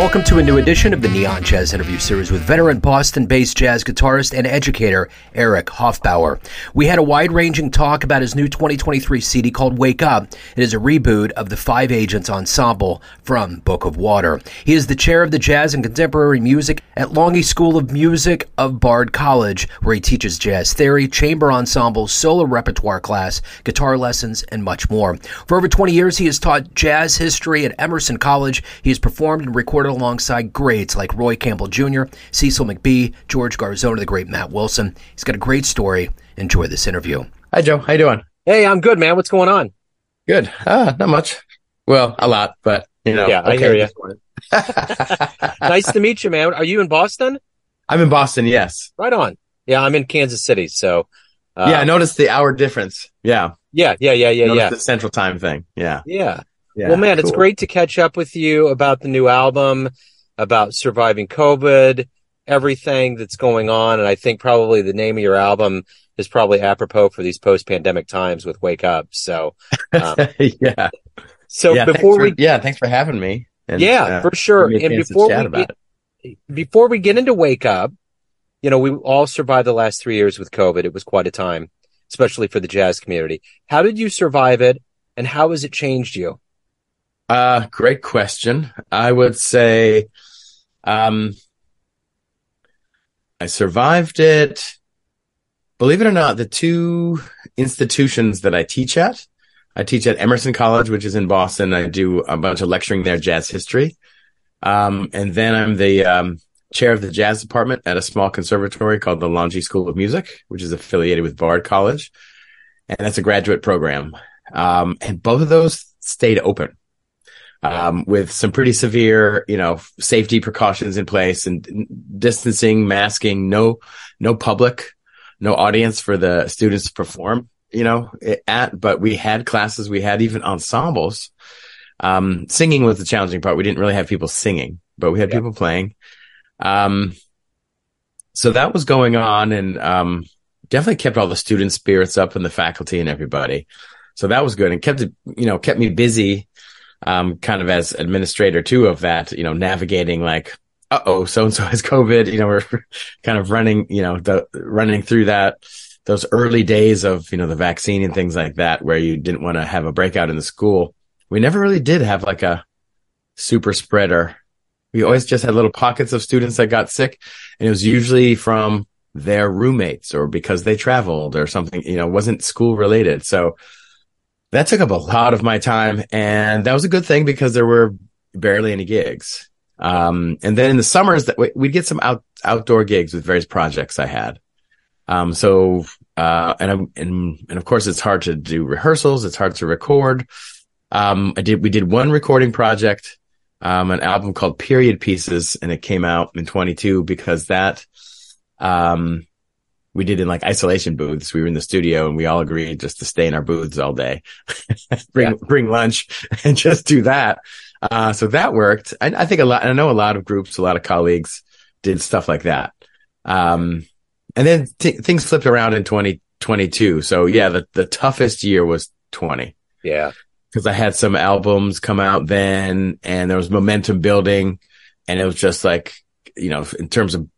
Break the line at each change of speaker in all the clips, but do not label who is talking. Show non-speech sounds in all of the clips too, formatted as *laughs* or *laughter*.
welcome to a new edition of the Neon Jazz interview series with veteran Boston based jazz guitarist and educator Eric Hofbauer. We had a wide ranging talk about his new 2023 CD called Wake Up. It is a reboot of the Five Agents Ensemble from Book of Water. He is the chair of the Jazz and Contemporary Music at Longy School of Music of Bard College, where he teaches jazz theory, chamber ensemble, solo repertoire class, guitar lessons, and much more. For over 20 years, he has taught jazz history at Emerson College. He has performed and recorded alongside greats like Roy Campbell Jr., Cecil McBee, George Garzone, the great Matt Wilson. He's got a great story. Enjoy this interview.
Hi, Joe. How you doing?
Hey, I'm good, man. What's going on?
Good. Ah, not much. Well, a lot, but you know.
Yeah, okay I hear you. *laughs* nice to meet you, man. Are you in Boston?
I'm in Boston. Yes.
Right on. Yeah, I'm in Kansas City. So.
Uh, yeah, I noticed the hour difference. Yeah.
Yeah, yeah, yeah, yeah, yeah.
The central time thing. Yeah.
Yeah. Yeah, well, man, cool. it's great to catch up with you about the new album, about surviving COVID, everything that's going on. And I think probably the name of your album is probably apropos for these post pandemic times with Wake Up. So,
um, *laughs* yeah.
So
yeah,
before we,
yeah, thanks for having me.
And, yeah, uh, for sure. And before we get, before we get into Wake Up, you know, we all survived the last three years with COVID. It was quite a time, especially for the jazz community. How did you survive it and how has it changed you?
Uh, great question. I would say, um, I survived it. Believe it or not, the two institutions that I teach at, I teach at Emerson College, which is in Boston. I do a bunch of lecturing there, jazz history. Um, and then I'm the, um, chair of the jazz department at a small conservatory called the Longy School of Music, which is affiliated with Bard College. And that's a graduate program. Um, and both of those stayed open um, with some pretty severe, you know, safety precautions in place and distancing, masking, no, no public, no audience for the students to perform, you know, at, but we had classes, we had even ensembles. Um, singing was the challenging part. We didn't really have people singing, but we had yeah. people playing. Um, so that was going on and, um, definitely kept all the student spirits up and the faculty and everybody. So that was good and kept it, you know, kept me busy um, kind of as administrator too of that, you know, navigating like, uh oh, so and so has COVID. You know, we're *laughs* kind of running, you know, the running through that those early days of you know the vaccine and things like that, where you didn't want to have a breakout in the school. We never really did have like a super spreader. We always just had little pockets of students that got sick, and it was usually from their roommates or because they traveled or something. You know, wasn't school related. So that took up a lot of my time and that was a good thing because there were barely any gigs. Um, and then in the summers that we'd get some out, outdoor gigs with various projects I had. Um, so, uh, and, and, and of course it's hard to do rehearsals. It's hard to record. Um, I did, we did one recording project, um, an album called Period Pieces and it came out in 22 because that, um, we did in like isolation booths. We were in the studio and we all agreed just to stay in our booths all day, *laughs* bring, yeah. bring lunch *laughs* and just do that. Uh, so that worked. I, I, think a lot, I know a lot of groups, a lot of colleagues did stuff like that. Um, and then t- things flipped around in 2022. So yeah, the, the toughest year was 20.
Yeah.
Cause I had some albums come out then and there was momentum building and it was just like, you know, in terms of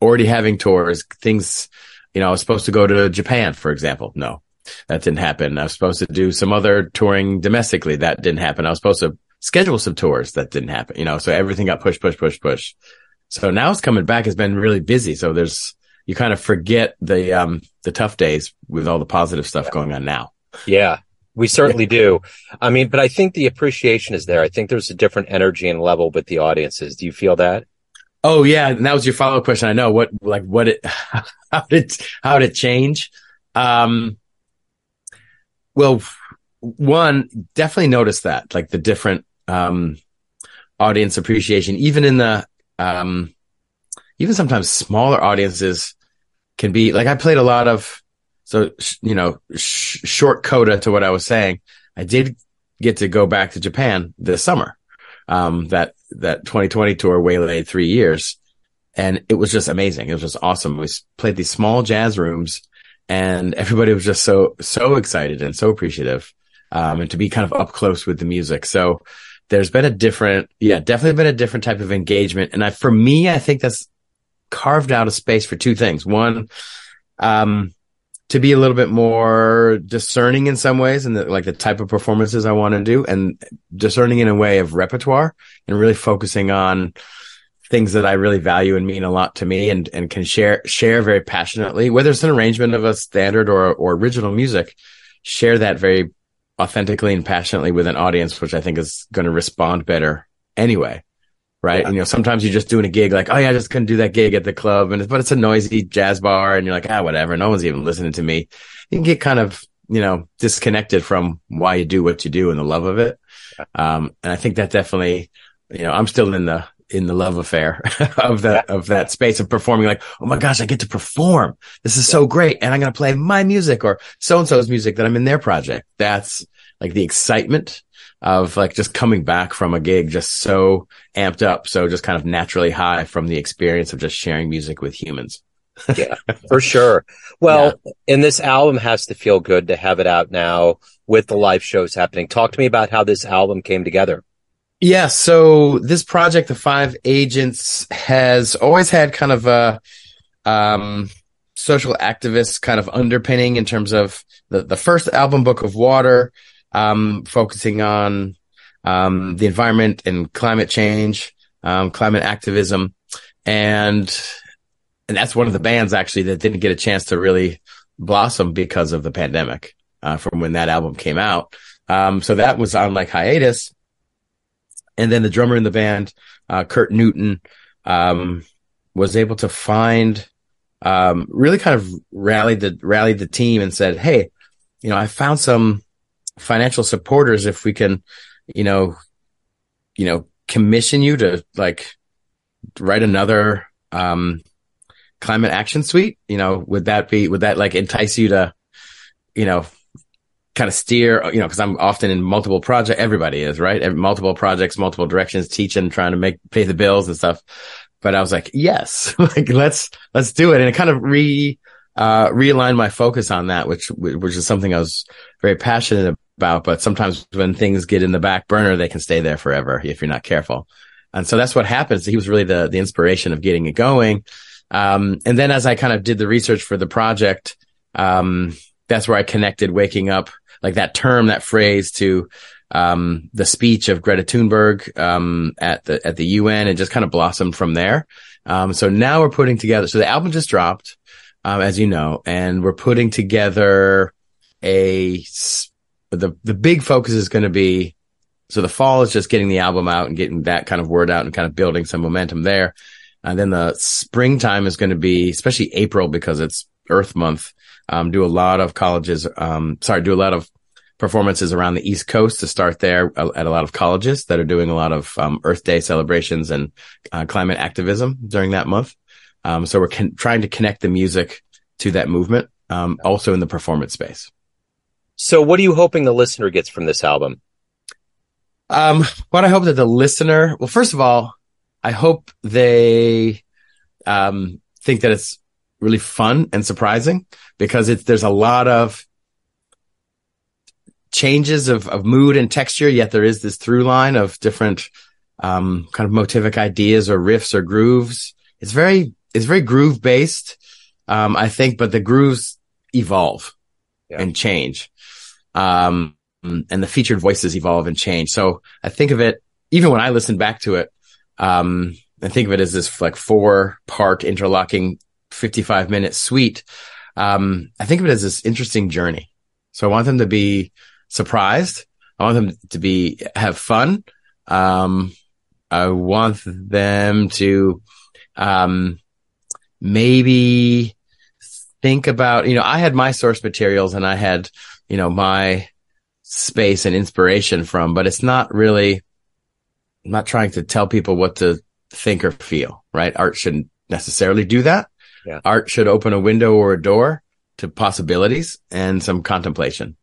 already having tours, things, you know, I was supposed to go to Japan, for example. No, that didn't happen. I was supposed to do some other touring domestically. That didn't happen. I was supposed to schedule some tours. That didn't happen. You know, so everything got pushed, push, push, push. So now it's coming back. It's been really busy. So there's, you kind of forget the, um, the tough days with all the positive stuff going on now.
Yeah. We certainly do. I mean, but I think the appreciation is there. I think there's a different energy and level with the audiences. Do you feel that?
Oh yeah, and that was your follow up question. I know what like what it *laughs* how did how did it change? Um, well, one definitely noticed that like the different um audience appreciation, even in the um even sometimes smaller audiences can be like I played a lot of so you know sh- short coda to what I was saying. I did get to go back to Japan this summer. Um, that that 2020 tour waylaid three years. And it was just amazing. It was just awesome. We played these small jazz rooms and everybody was just so, so excited and so appreciative. Um, and to be kind of up close with the music. So there's been a different, yeah, definitely been a different type of engagement. And I, for me, I think that's carved out a space for two things. One, um, to be a little bit more discerning in some ways and like the type of performances I want to do and discerning in a way of repertoire and really focusing on things that I really value and mean a lot to me and, and can share, share very passionately, whether it's an arrangement of a standard or, or original music, share that very authentically and passionately with an audience, which I think is going to respond better anyway. Right. Yeah. And, you know, sometimes you're just doing a gig like, oh yeah, I just couldn't do that gig at the club. And it's, but it's a noisy jazz bar and you're like, ah, whatever. No one's even listening to me. You can get kind of, you know, disconnected from why you do what you do and the love of it. Um, and I think that definitely, you know, I'm still in the, in the love affair *laughs* of that, of that space of performing like, oh my gosh, I get to perform. This is so great. And I'm going to play my music or so and so's music that I'm in their project. That's like the excitement of like just coming back from a gig, just so amped up. So just kind of naturally high from the experience of just sharing music with humans. *laughs*
yeah, for sure. Well, yeah. and this album has to feel good to have it out now with the live shows happening. Talk to me about how this album came together.
Yeah. So this project, The Five Agents, has always had kind of a, um, social activist kind of underpinning in terms of the, the first album, Book of Water, um, focusing on, um, the environment and climate change, um, climate activism. And, and that's one of the bands actually that didn't get a chance to really blossom because of the pandemic, uh, from when that album came out. Um, so that was on like hiatus and then the drummer in the band, uh, Kurt Newton, um, was able to find, um, really kind of rallied the, rallied the team and said, Hey, you know, I found some financial supporters. If we can, you know, you know, commission you to like write another, um, climate action suite, you know, would that be, would that like entice you to, you know, kind of steer, you know, because I'm often in multiple projects. Everybody is right, multiple projects, multiple directions, teaching, trying to make pay the bills and stuff. But I was like, yes, *laughs* like let's let's do it, and it kind of re uh realign my focus on that, which which is something I was very passionate about. But sometimes when things get in the back burner, they can stay there forever if you're not careful. And so that's what happens. He was really the the inspiration of getting it going. Um, and then as I kind of did the research for the project, um, that's where I connected waking up like that term, that phrase to um, the speech of Greta Thunberg um, at the at the UN and just kind of blossomed from there. Um, so now we're putting together. So the album just dropped, um, as you know, and we're putting together a the the big focus is going to be. So the fall is just getting the album out and getting that kind of word out and kind of building some momentum there. And then the springtime is going to be, especially April because it's Earth Month. Um, do a lot of colleges, um, sorry, do a lot of performances around the East Coast to start there at a lot of colleges that are doing a lot of um, Earth Day celebrations and uh, climate activism during that month. Um, so we're con- trying to connect the music to that movement, um, also in the performance space.
So, what are you hoping the listener gets from this album?
Um, what I hope that the listener, well, first of all, I hope they um, think that it's really fun and surprising because it's there's a lot of changes of, of mood and texture, yet there is this through line of different um, kind of motivic ideas or riffs or grooves. It's very it's very groove based, um, I think, but the grooves evolve yeah. and change. Um, and the featured voices evolve and change. So I think of it, even when I listen back to it, um, I think of it as this like four part interlocking 55 minute suite. Um, I think of it as this interesting journey. So I want them to be surprised. I want them to be, have fun. Um, I want them to, um, maybe think about, you know, I had my source materials and I had, you know, my space and inspiration from, but it's not really, I'm not trying to tell people what to think or feel, right? Art shouldn't necessarily do that. Yeah. Art should open a window or a door to possibilities and some contemplation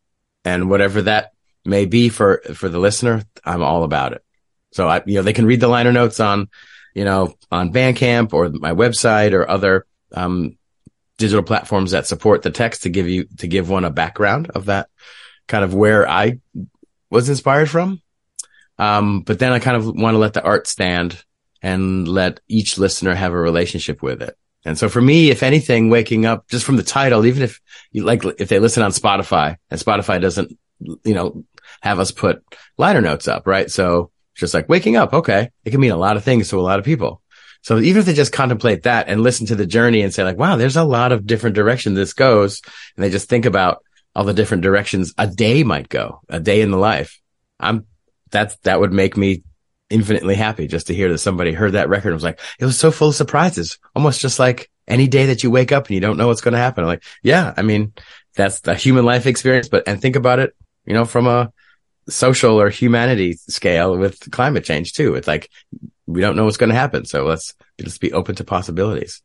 and whatever that may be for, for the listener, I'm all about it. So I, you know, they can read the liner notes on, you know, on Bandcamp or my website or other, um, digital platforms that support the text to give you, to give one a background of that kind of where I was inspired from. Um, but then I kind of want to let the art stand and let each listener have a relationship with it. And so for me, if anything, waking up just from the title, even if you like, if they listen on Spotify and Spotify doesn't, you know, have us put liner notes up, right? So just like waking up. Okay. It can mean a lot of things to a lot of people. So even if they just contemplate that and listen to the journey and say like, wow, there's a lot of different directions this goes. And they just think about all the different directions a day might go, a day in the life. I'm, that's, that would make me infinitely happy just to hear that somebody heard that record and was like, it was so full of surprises, almost just like any day that you wake up and you don't know what's going to happen. I'm like, yeah, I mean, that's the human life experience, but, and think about it, you know, from a social or humanity scale with climate change too. It's like, we don't know what's going to happen. So let's, let's be open to possibilities.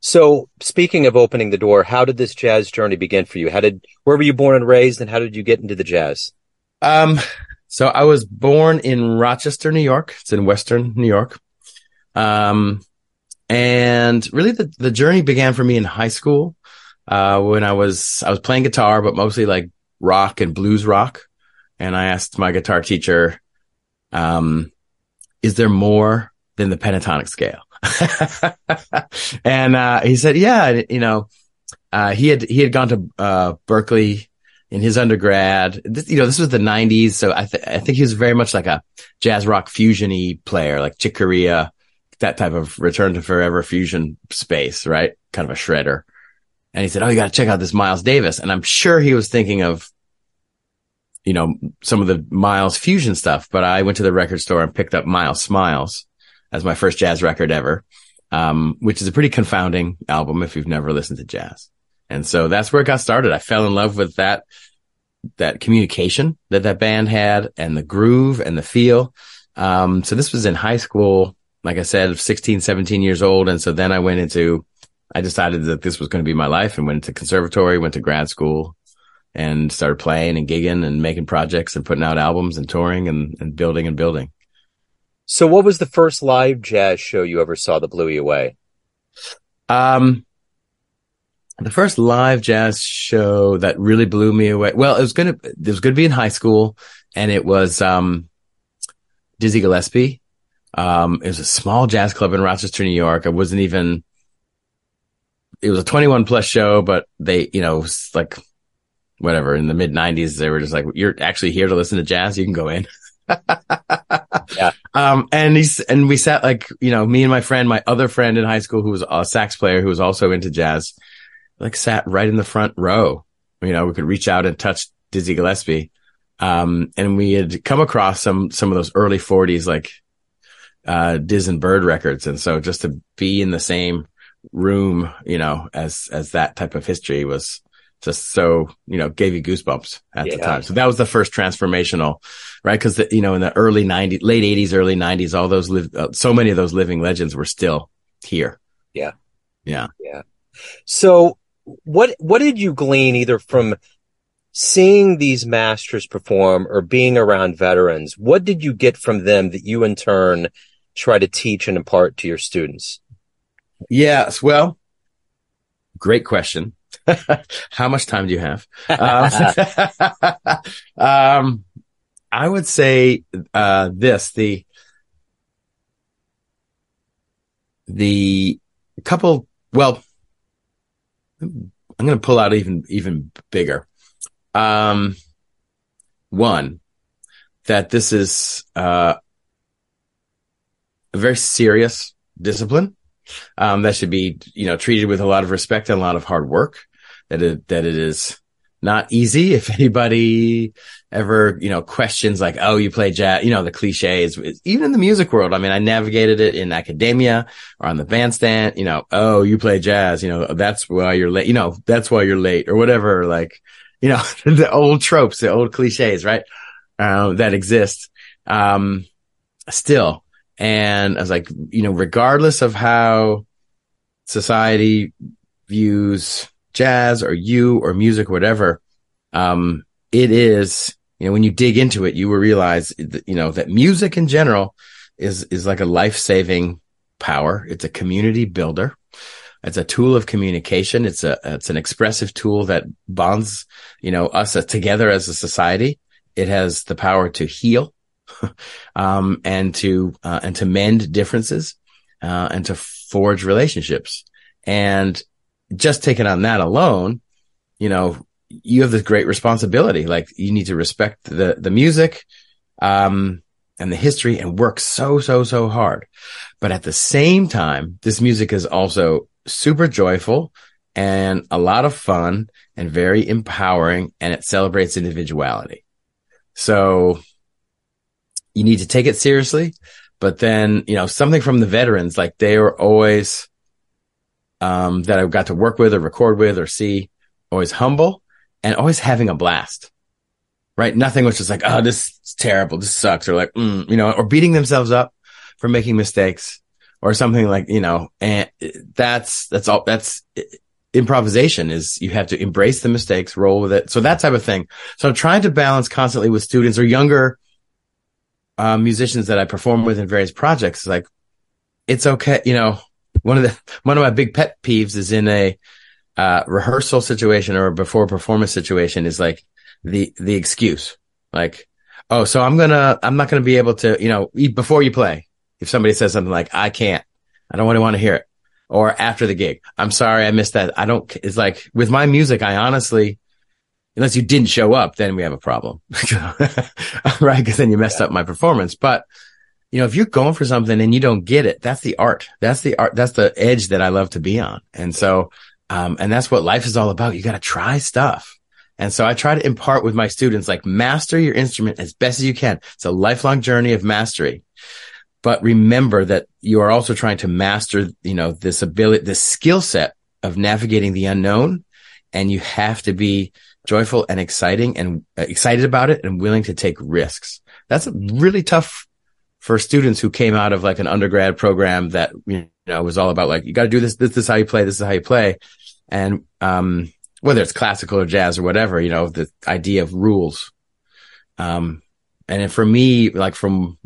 So speaking of opening the door, how did this jazz journey begin for you? How did, where were you born and raised and how did you get into the jazz?
Um, so I was born in Rochester, New York. It's in Western New York. Um, and really the, the journey began for me in high school. Uh, when I was, I was playing guitar, but mostly like rock and blues rock. And I asked my guitar teacher, um, is there more than the pentatonic scale? *laughs* and, uh, he said, yeah, you know, uh, he had, he had gone to, uh, Berklee in his undergrad. This, you know, this was the '90s, so I, th- I think he was very much like a jazz rock fusiony player, like Chick Corea, that type of Return to Forever fusion space, right? Kind of a shredder. And he said, "Oh, you got to check out this Miles Davis." And I'm sure he was thinking of, you know, some of the Miles fusion stuff. But I went to the record store and picked up Miles Smiles as my first jazz record ever, um, which is a pretty confounding album if you've never listened to jazz. And so that's where it got started. I fell in love with that, that communication that that band had and the groove and the feel. Um, so this was in high school, like I said, 16, 17 years old. And so then I went into, I decided that this was going to be my life and went to conservatory, went to grad school and started playing and gigging and making projects and putting out albums and touring and, and building and building.
So what was the first live jazz show you ever saw that blew you away?
Um, the first live jazz show that really blew me away. Well, it was gonna it was gonna be in high school, and it was um, Dizzy Gillespie. Um, it was a small jazz club in Rochester, New York. I wasn't even. It was a 21 plus show, but they, you know, like whatever in the mid 90s, they were just like, "You're actually here to listen to jazz. You can go in." *laughs* yeah. Um, and he's, and we sat like, you know, me and my friend, my other friend in high school who was a sax player who was also into jazz like sat right in the front row. You know, we could reach out and touch Dizzy Gillespie. Um, and we had come across some, some of those early forties, like, uh, Diz and Bird records. And so just to be in the same room, you know, as, as that type of history was just so, you know, gave you goosebumps at yeah. the time. So that was the first transformational, right? Cause the, you know, in the early nineties, late eighties, early nineties, all those live, uh, so many of those living legends were still here.
Yeah.
Yeah.
Yeah. So what what did you glean either from seeing these masters perform or being around veterans? What did you get from them that you in turn try to teach and impart to your students?
Yes, well, great question. *laughs* How much time do you have? Uh, *laughs* um, I would say uh, this the the couple well I'm going to pull out even even bigger. Um, one that this is uh, a very serious discipline um, that should be you know treated with a lot of respect and a lot of hard work. That it that it is not easy. *laughs* If anybody ever, you know, questions like, oh, you play jazz, you know, the cliches, even in the music world. I mean, I navigated it in academia or on the bandstand, you know, oh, you play jazz, you know, that's why you're late, you know, that's why you're late or whatever. Like, you know, *laughs* the old tropes, the old cliches, right? Um, that exist. Um, still. And I was like, you know, regardless of how society views jazz or you or music or whatever, um, it is, you know, when you dig into it, you will realize, that, you know, that music in general is, is like a life saving power. It's a community builder. It's a tool of communication. It's a, it's an expressive tool that bonds, you know, us together as a society. It has the power to heal *laughs* um, and to uh, and to mend differences uh, and to forge relationships. And just taking on that alone, you know, you have this great responsibility. Like you need to respect the the music, um, and the history, and work so so so hard. But at the same time, this music is also super joyful and a lot of fun and very empowering, and it celebrates individuality. So you need to take it seriously. But then, you know, something from the veterans, like they were always, um, that I got to work with or record with or see, always humble and always having a blast. Right. Nothing was just like, oh, this is terrible. This sucks. Or like, mm, you know, or beating themselves up for making mistakes or something like, you know, and that's, that's all, that's improvisation is you have to embrace the mistakes, roll with it. So that type of thing. So I'm trying to balance constantly with students or younger uh, musicians that I perform with in various projects. Like it's okay. You know, one of the, one of my big pet peeves is in a, uh, rehearsal situation or before performance situation is like the, the excuse. Like, oh, so I'm gonna, I'm not gonna be able to, you know, eat before you play, if somebody says something like, I can't, I don't really want to hear it. Or after the gig, I'm sorry, I missed that. I don't, it's like with my music, I honestly, unless you didn't show up, then we have a problem. *laughs* right. Cause then you messed yeah. up my performance. But, you know, if you're going for something and you don't get it, that's the art. That's the art. That's the edge that I love to be on. And so, um, and that's what life is all about. You got to try stuff. And so I try to impart with my students, like master your instrument as best as you can. It's a lifelong journey of mastery. But remember that you are also trying to master, you know, this ability, this skill set of navigating the unknown. And you have to be joyful and exciting and uh, excited about it and willing to take risks. That's really tough for students who came out of like an undergrad program that, you know, was all about like, you got to do this. This, this is how you play. This is how you play. And, um, whether it's classical or jazz or whatever, you know, the idea of rules. Um, and for me, like from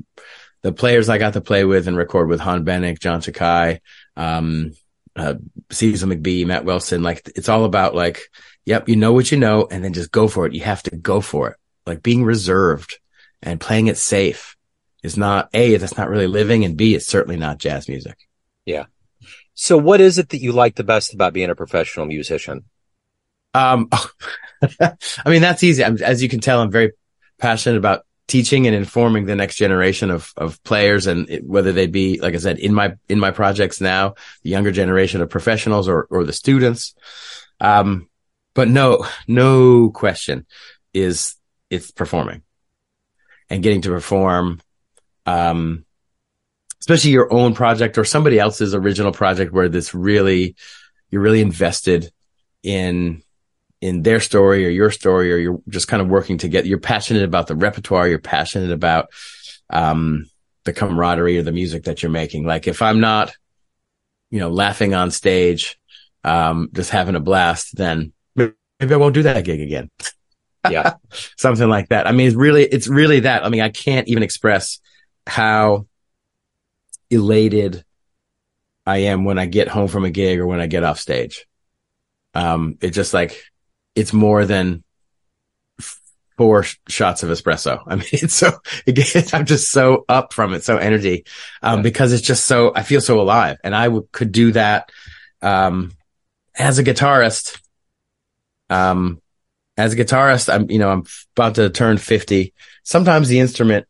the players I got to play with and record with Han Bennink, John Sakai, um, uh, Cecil McBee, Matt Wilson, like it's all about like, Yep. You know what you know and then just go for it. You have to go for it. Like being reserved and playing it safe is not A, that's not really living and B, it's certainly not jazz music.
Yeah. So what is it that you like the best about being a professional musician?
Um, *laughs* I mean, that's easy. I'm, as you can tell, I'm very passionate about teaching and informing the next generation of, of players and it, whether they be, like I said, in my, in my projects now, the younger generation of professionals or, or the students. Um, but no, no question is it's performing and getting to perform, um, especially your own project or somebody else's original project where this really, you're really invested in, in their story or your story, or you're just kind of working together. You're passionate about the repertoire. You're passionate about, um, the camaraderie or the music that you're making. Like if I'm not, you know, laughing on stage, um, just having a blast, then maybe I won't do that gig again.
Yeah. *laughs*
Something like that. I mean, it's really, it's really that. I mean, I can't even express how elated I am when I get home from a gig or when I get off stage. Um, it's just like, it's more than four sh- shots of espresso. *laughs* I mean, it's so, gets, *laughs* I'm just so up from it, so energy, um, yeah. because it's just so, I feel so alive and I w- could do that, um, as a guitarist um, as a guitarist, I'm, you know, I'm about to turn 50. Sometimes the instrument,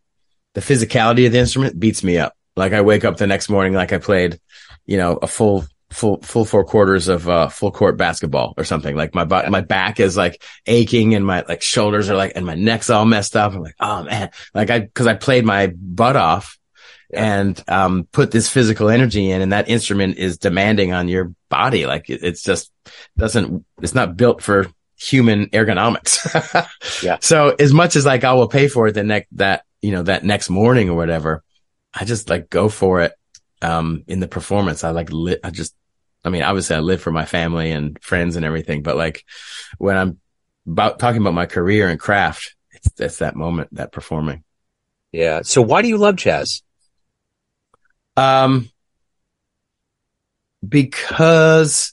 the physicality of the instrument beats me up. Like I wake up the next morning, like I played, you know, a full, full, full four quarters of, uh, full court basketball or something. Like my butt, my back is like aching and my like shoulders are like, and my neck's all messed up. I'm like, oh man, like I, cause I played my butt off yeah. and, um, put this physical energy in and that instrument is demanding on your body. Like it, it's just doesn't, it's not built for human ergonomics. *laughs*
yeah.
So as much as like I will pay for it the next, that, you know, that next morning or whatever, I just like go for it. Um, in the performance, I like, li- I just, I mean, obviously I live for my family and friends and everything, but like when I'm about talking about my career and craft, it's, it's that moment, that performing.
Yeah. So why do you love jazz?
Um, because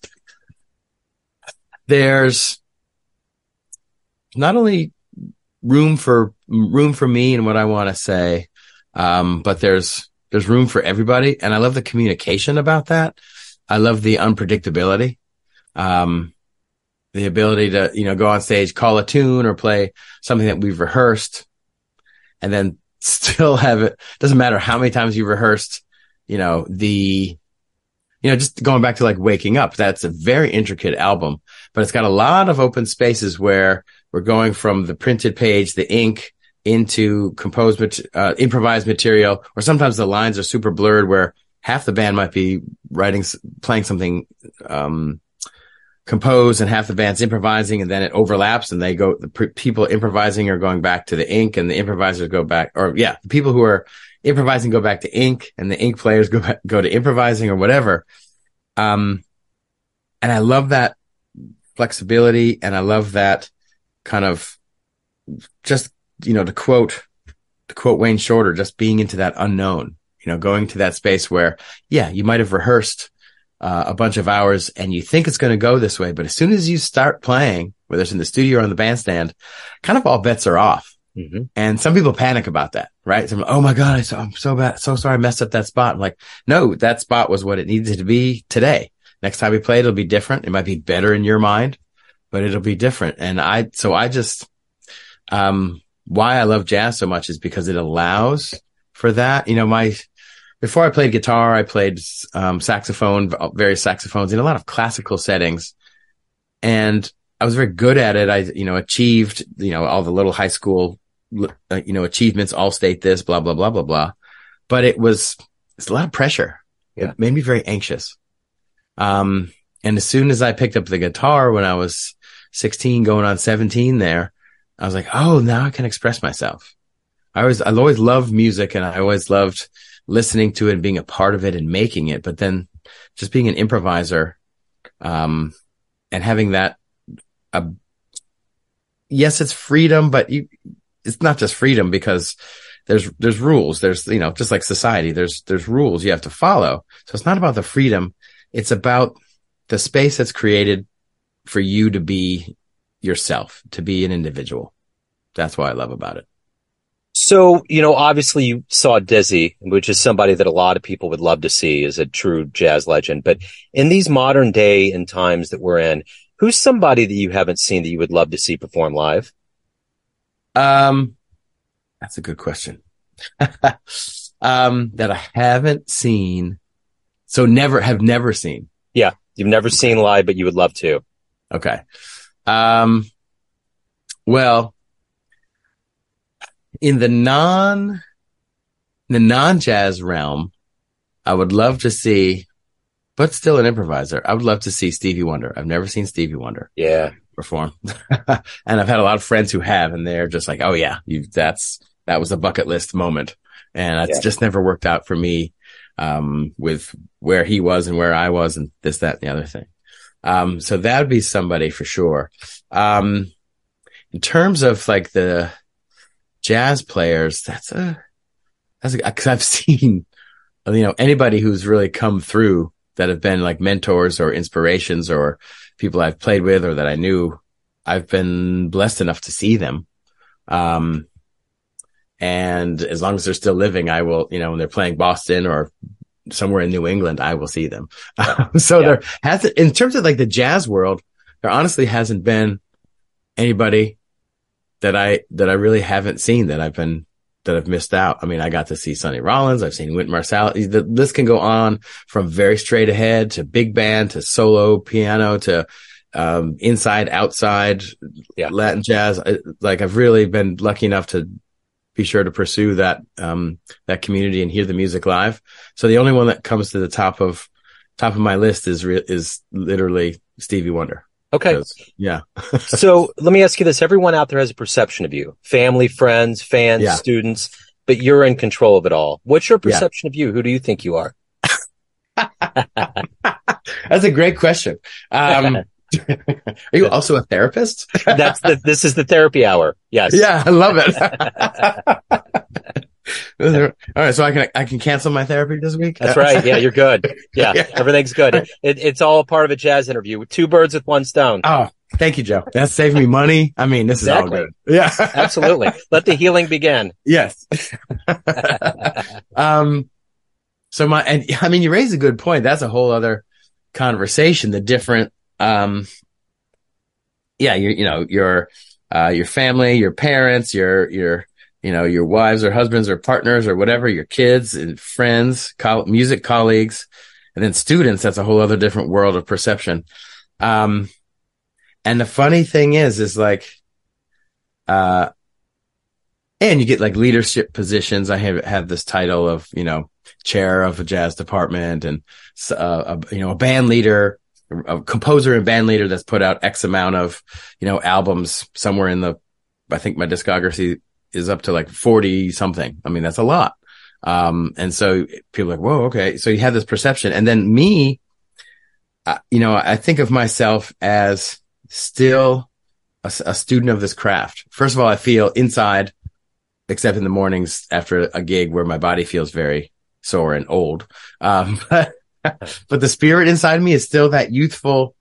there's not only room for room for me and what I want to say. Um, but there's, there's room for everybody. And I love the communication about that. I love the unpredictability. Um, the ability to, you know, go on stage, call a tune or play something that we've rehearsed and then *laughs* still have it. Doesn't matter how many times you've rehearsed, you know, the, you know, just going back to like waking up, that's a very intricate album, but it's got a lot of open spaces where we're going from the printed page, the ink into composed, uh, improvised material, or sometimes the lines are super blurred where half the band might be writing, playing something, um, composed and half the band's improvising and then it overlaps and they go, the people improvising are going back to the ink and the improvisers go back, or yeah, the people who are improvising go back to ink and the ink players go back, go to improvising or whatever. Um, and I love that flexibility and I love that kind of just, you know, to quote, to quote Wayne Shorter, just being into that unknown, you know, going to that space where, yeah, you might have rehearsed uh, a bunch of hours and you think it's going to go this way, but as soon as you start playing, whether it's in the studio or on the bandstand, kind of all bets are off. Mm-hmm. And some people panic about that, right? Some, oh my God, I, am so bad. So sorry I messed up that spot. I'm like, no, that spot was what it needed to be today. Next time we play, it'll be different. It might be better in your mind, but it'll be different. And I, so I just, um, why I love jazz so much is because it allows for that. You know, my, before I played guitar, I played, um, saxophone, various saxophones in a lot of classical settings. And I was very good at it. I, you know, achieved, you know, all the little high school uh, you know, achievements, all state this, blah, blah, blah, blah, blah. But it was, it's a lot of pressure. Yeah. It made me very anxious. Um, and as soon as I picked up the guitar when I was 16 going on 17 there, I was like, Oh, now I can express myself. I was, I always loved music and I always loved listening to it and being a part of it and making it. But then just being an improviser, um, and having that, uh, yes, it's freedom, but you, it's not just freedom because there's there's rules. There's you know just like society. There's there's rules you have to follow. So it's not about the freedom. It's about the space that's created for you to be yourself, to be an individual. That's what I love about it.
So, you know, obviously you saw Dizzy, which is somebody that a lot of people would love to see as a true jazz legend. But in these modern day and times that we're in, who's somebody that you haven't seen that you would love to see perform live?
Um, that's a good question. *laughs* um, that I haven't seen. So never have never seen.
Yeah. You've never seen live, but you would love to.
Okay. Um, well, in the non, the non jazz realm, I would love to see, but still an improviser. I would love to see Stevie Wonder. I've never seen Stevie Wonder.
Yeah
perform. *laughs* and I've had a lot of friends who have, and they're just like, oh yeah, you, that's, that was a bucket list moment. And it's yeah. just never worked out for me, um, with where he was and where I was and this, that, and the other thing. Um, so that would be somebody for sure. Um, in terms of like the jazz players, that's a, that's a, cause I've *laughs* seen, you know, anybody who's really come through that have been like mentors or inspirations or people I've played with or that I knew, I've been blessed enough to see them. Um, and as long as they're still living, I will, you know, when they're playing Boston or somewhere in New England, I will see them. *laughs* so yeah. there hasn't, in terms of like the jazz world, there honestly hasn't been anybody that I, that I really haven't seen that I've been that I've missed out. I mean, I got to see Sonny Rollins. I've seen Wynton Marsalis. The list can go on from very straight ahead to big band to solo piano to, um, inside, outside, yeah. Latin jazz. Like I've really been lucky enough to be sure to pursue that, um, that community and hear the music live. So the only one that comes to the top of, top of my list is, re- is literally Stevie Wonder.
Okay.
Yeah. *laughs*
so let me ask you this. Everyone out there has a perception of you, family, friends, fans, yeah. students, but you're in control of it all. What's your perception yeah. of you? Who do you think you are? *laughs*
That's a great question. Um, *laughs* are you also a therapist?
That's the, this is the therapy hour. Yes.
Yeah. I love it. All right, so I can I can cancel my therapy this week.
That's right. Yeah, you're good. *laughs* Yeah, yeah. everything's good. It, it's all part of a jazz interview. Two birds with one stone.
Oh, Thank you, Joe. That saved me money. I mean, this exactly. is all good. Yeah. *laughs*
Absolutely. Let the healing begin.
Yes. *laughs* um, so my, and I mean, you raise a good point. That's a whole other conversation. The different, um, yeah, you, you know, your, uh, your family, your parents, your, your, you know, your wives or husbands or partners or whatever, your kids and friends, co- music colleagues, and then students. That's a whole other different world of perception. Um, and the funny thing is, is like, uh, and you get like leadership positions. I have, have this title of, you know, chair of a jazz department and, uh, a, you know, a band leader, a composer and band leader that's put out X amount of, you know, albums somewhere in the, I think my discography is up to like 40 something. I mean, that's a lot. Um, and so people are like, whoa, okay. So you have this perception. And then me, uh, you know, I think of myself as still a, a, student of this craft. First of all, I feel inside, except in the mornings after a gig where my body feels very sore and old. Um, *laughs* but, but the spirit inside me is still that youthful,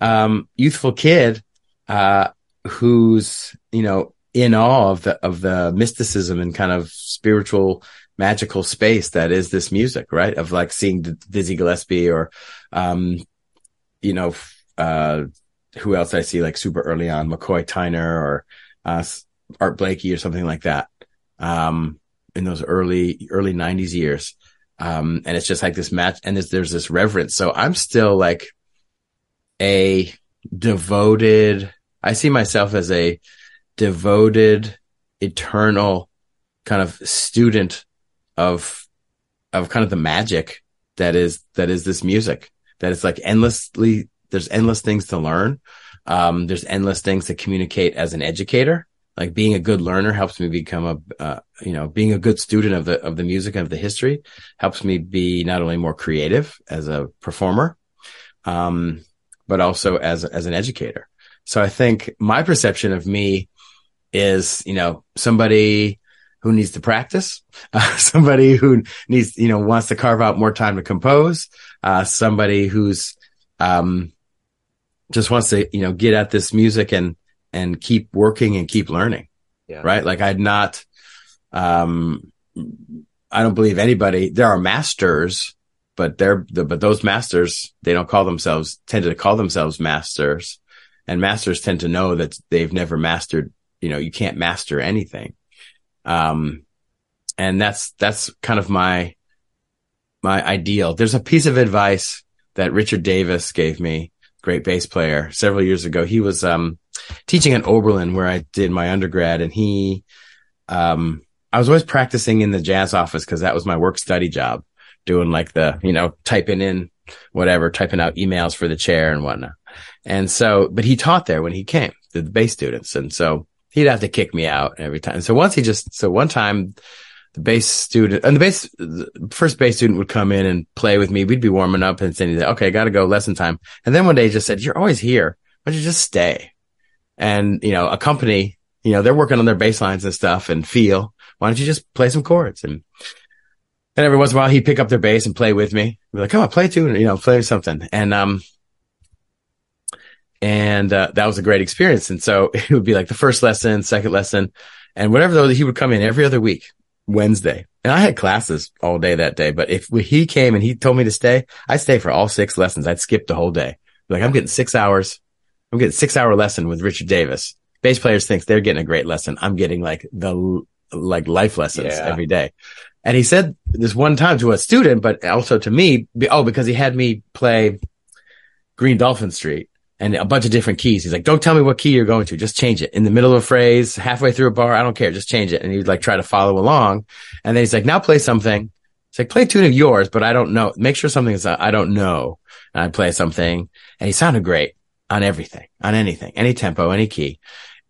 um, youthful kid, uh, who's, you know, in awe of the, of the mysticism and kind of spiritual magical space that is this music, right? Of like seeing Dizzy Gillespie or, um, you know, uh, who else I see like super early on, McCoy Tyner or, uh, Art Blakey or something like that. Um, in those early, early nineties years. Um, and it's just like this match and there's, there's this reverence. So I'm still like a devoted, I see myself as a devoted, eternal kind of student of, of kind of the magic that is, that is this music that is like endlessly, there's endless things to learn. Um, there's endless things to communicate as an educator. Like being a good learner helps me become a, uh, you know, being a good student of the, of the music and of the history helps me be not only more creative as a performer, um, but also as, as an educator. So I think my perception of me is, you know, somebody who needs to practice, uh, *laughs* somebody who needs, you know, wants to carve out more time to compose, uh, somebody who's, um, just wants to, you know, get at this music and, and keep working and keep learning. Yeah. Right. Like I'd not, um, I don't believe anybody, there are masters, but they're, the, but those masters, they don't call themselves, tend to call themselves masters and masters tend to know that they've never mastered, you know, you can't master anything. Um, and that's, that's kind of my, my ideal. There's a piece of advice that Richard Davis gave me, great bass player several years ago. He was, um, teaching at Oberlin where I did my undergrad and he, um, I was always practicing in the jazz office because that was my work study job, doing like the, you know, typing in whatever, typing out emails for the chair and whatnot. And so, but he taught there when he came, the bass students. And so he'd have to kick me out every time. So once he just, so one time the bass student and the bass, the first bass student would come in and play with me. We'd be warming up and saying, okay, got to go lesson time. And then one day he just said, you're always here. Why don't you just stay? And, you know, a company, you know, they're working on their bass lines and stuff and feel, why don't you just play some chords? And, and every once in a while he'd pick up their bass and play with me. Be like, come on, play tune, you know, play something. And, um, and, uh, that was a great experience. And so *laughs* it would be like the first lesson, second lesson and whatever though, he would come in every other week, Wednesday. And I had classes all day that day, but if he came and he told me to stay, I'd stay for all six lessons. I'd skip the whole day. Like I'm getting six hours. I'm getting six hour lesson with Richard Davis. Bass players think they're getting a great lesson. I'm getting like the, like life lessons yeah. every day. And he said this one time to a student, but also to me, oh, because he had me play Green Dolphin Street and a bunch of different keys. He's like, don't tell me what key you're going to. Just change it in the middle of a phrase, halfway through a bar. I don't care. Just change it. And he'd like try to follow along. And then he's like, now play something. It's like, play a tune of yours, but I don't know. Make sure something is, I don't know. And I play something and he sounded great on everything, on anything, any tempo, any key.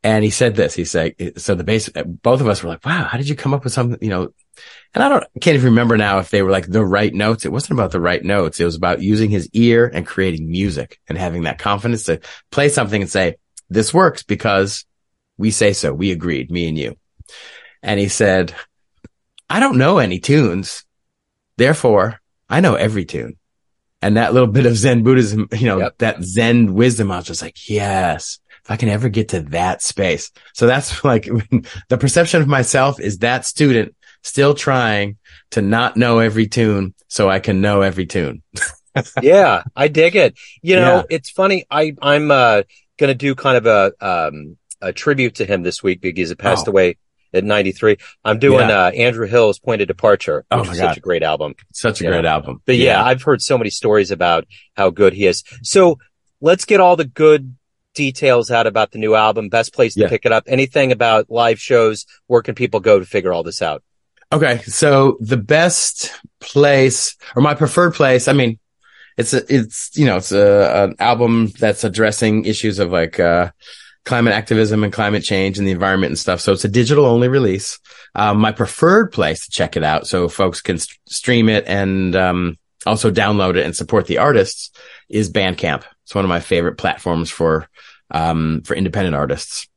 And he said this, he said, so the bass, both of us were like, wow, how did you come up with something, you know, and I don't, can't even remember now if they were like the right notes. It wasn't about the right notes. It was about using his ear and creating music and having that confidence to play something and say, this works because we say so. We agreed, me and you. And he said, I don't know any tunes. Therefore, I know every tune. and that little bit of Zen Buddhism, you know,
Yep.
that Zen wisdom, I was just like, yes, if I can ever get to that space. So that's *laughs* like the perception of myself is that student still trying to not know every tune so I can know every tune. *laughs*
yeah, I dig it. You know,
Yeah.
it's funny. I I'm uh, going to do kind of a um, a tribute to him this week because he passed
Oh.
away at 93. I'm doing
Yeah.
uh, Andrew Hill's Point of Departure,
Oh
which is
God.
such a great album.
Such a
Yeah.
great album.
But yeah, I've heard so many stories about how good he is. So let's get all the good details out about the new album. Best place to
Yeah.
pick it up. Anything about live shows? Where can people go to figure all this out?
Okay, so the best place or my preferred place, I mean, it's a, it's you know, it's a, an album that's addressing issues of like uh climate activism and climate change and the environment and stuff. So it's a digital only release. Um, my preferred place to check it out so folks can st- stream it and um also download it and support the artists is Bandcamp. It's one of my favorite platforms for um for independent artists.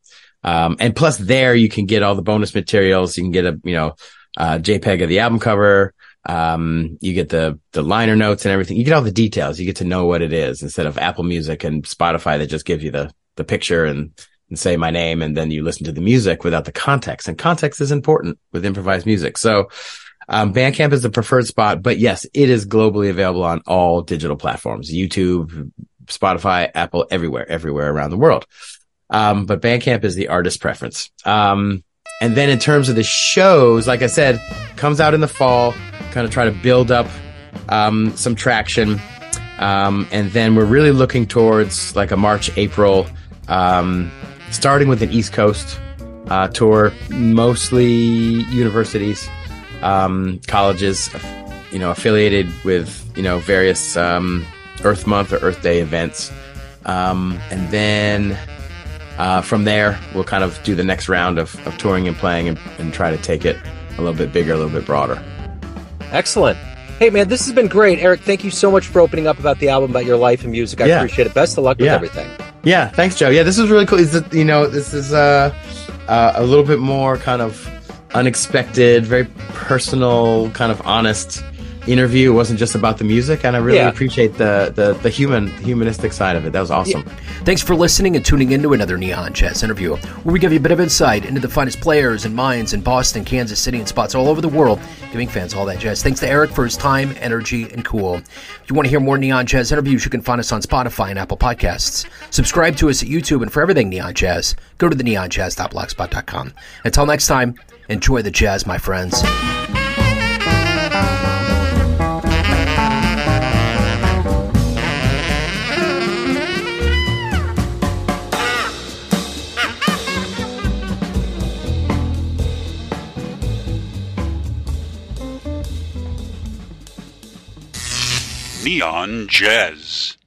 Um, and plus there you can get all the bonus materials. You can get a, you know, uh, JPEG of the album cover. Um, you get the, the liner notes and everything. You get all the details. You get to know what it is instead of Apple Music and Spotify that just give you the, the picture and, and say my name. And then you listen to the music without the context and context is important with improvised music. So, um, Bandcamp is the preferred spot, but yes, it is globally available on all digital platforms, YouTube, Spotify, Apple, everywhere, everywhere around the world. Um, but Bandcamp is the artist preference. Um, and then in terms of the shows, like I said, comes out in the fall, kind of try to build up, um, some traction. Um, and then we're really looking towards like a March, April, um, starting with an East Coast, uh, tour, mostly universities, um, colleges, you know, affiliated with, you know, various, um, Earth Month or Earth Day events. Um, and then, uh, from there, we'll kind of do the next round of, of touring and playing and, and try to take it a little bit bigger, a little bit broader.
Excellent. Hey man, this has been great. Eric, thank you so much for opening up about the album, about your life and music. I
Yeah.
appreciate it. Best of luck with
Yeah.
everything.
Yeah, thanks, Joe. Yeah, this is really cool. Is that you know this is uh, uh, a little bit more kind of unexpected, very personal, kind of honest interview. It wasn't just about the music, and I really
Yeah.
appreciate the the the human humanistic side of it. That was awesome.
Thanks for listening and tuning into another Neon Jazz interview, where we give you a bit of insight into the finest players and minds in Boston, Kansas City, and spots all over the world, giving fans all that jazz. Thanks to Eric for his time, energy, and cool. If you want to hear more Neon Jazz interviews, you can find us on Spotify and Apple Podcasts. Subscribe to us at YouTube, and for everything Neon Jazz, go to the neonjazz.blogspot.com. Until next time, enjoy the jazz, my friends.
Neon Jazz.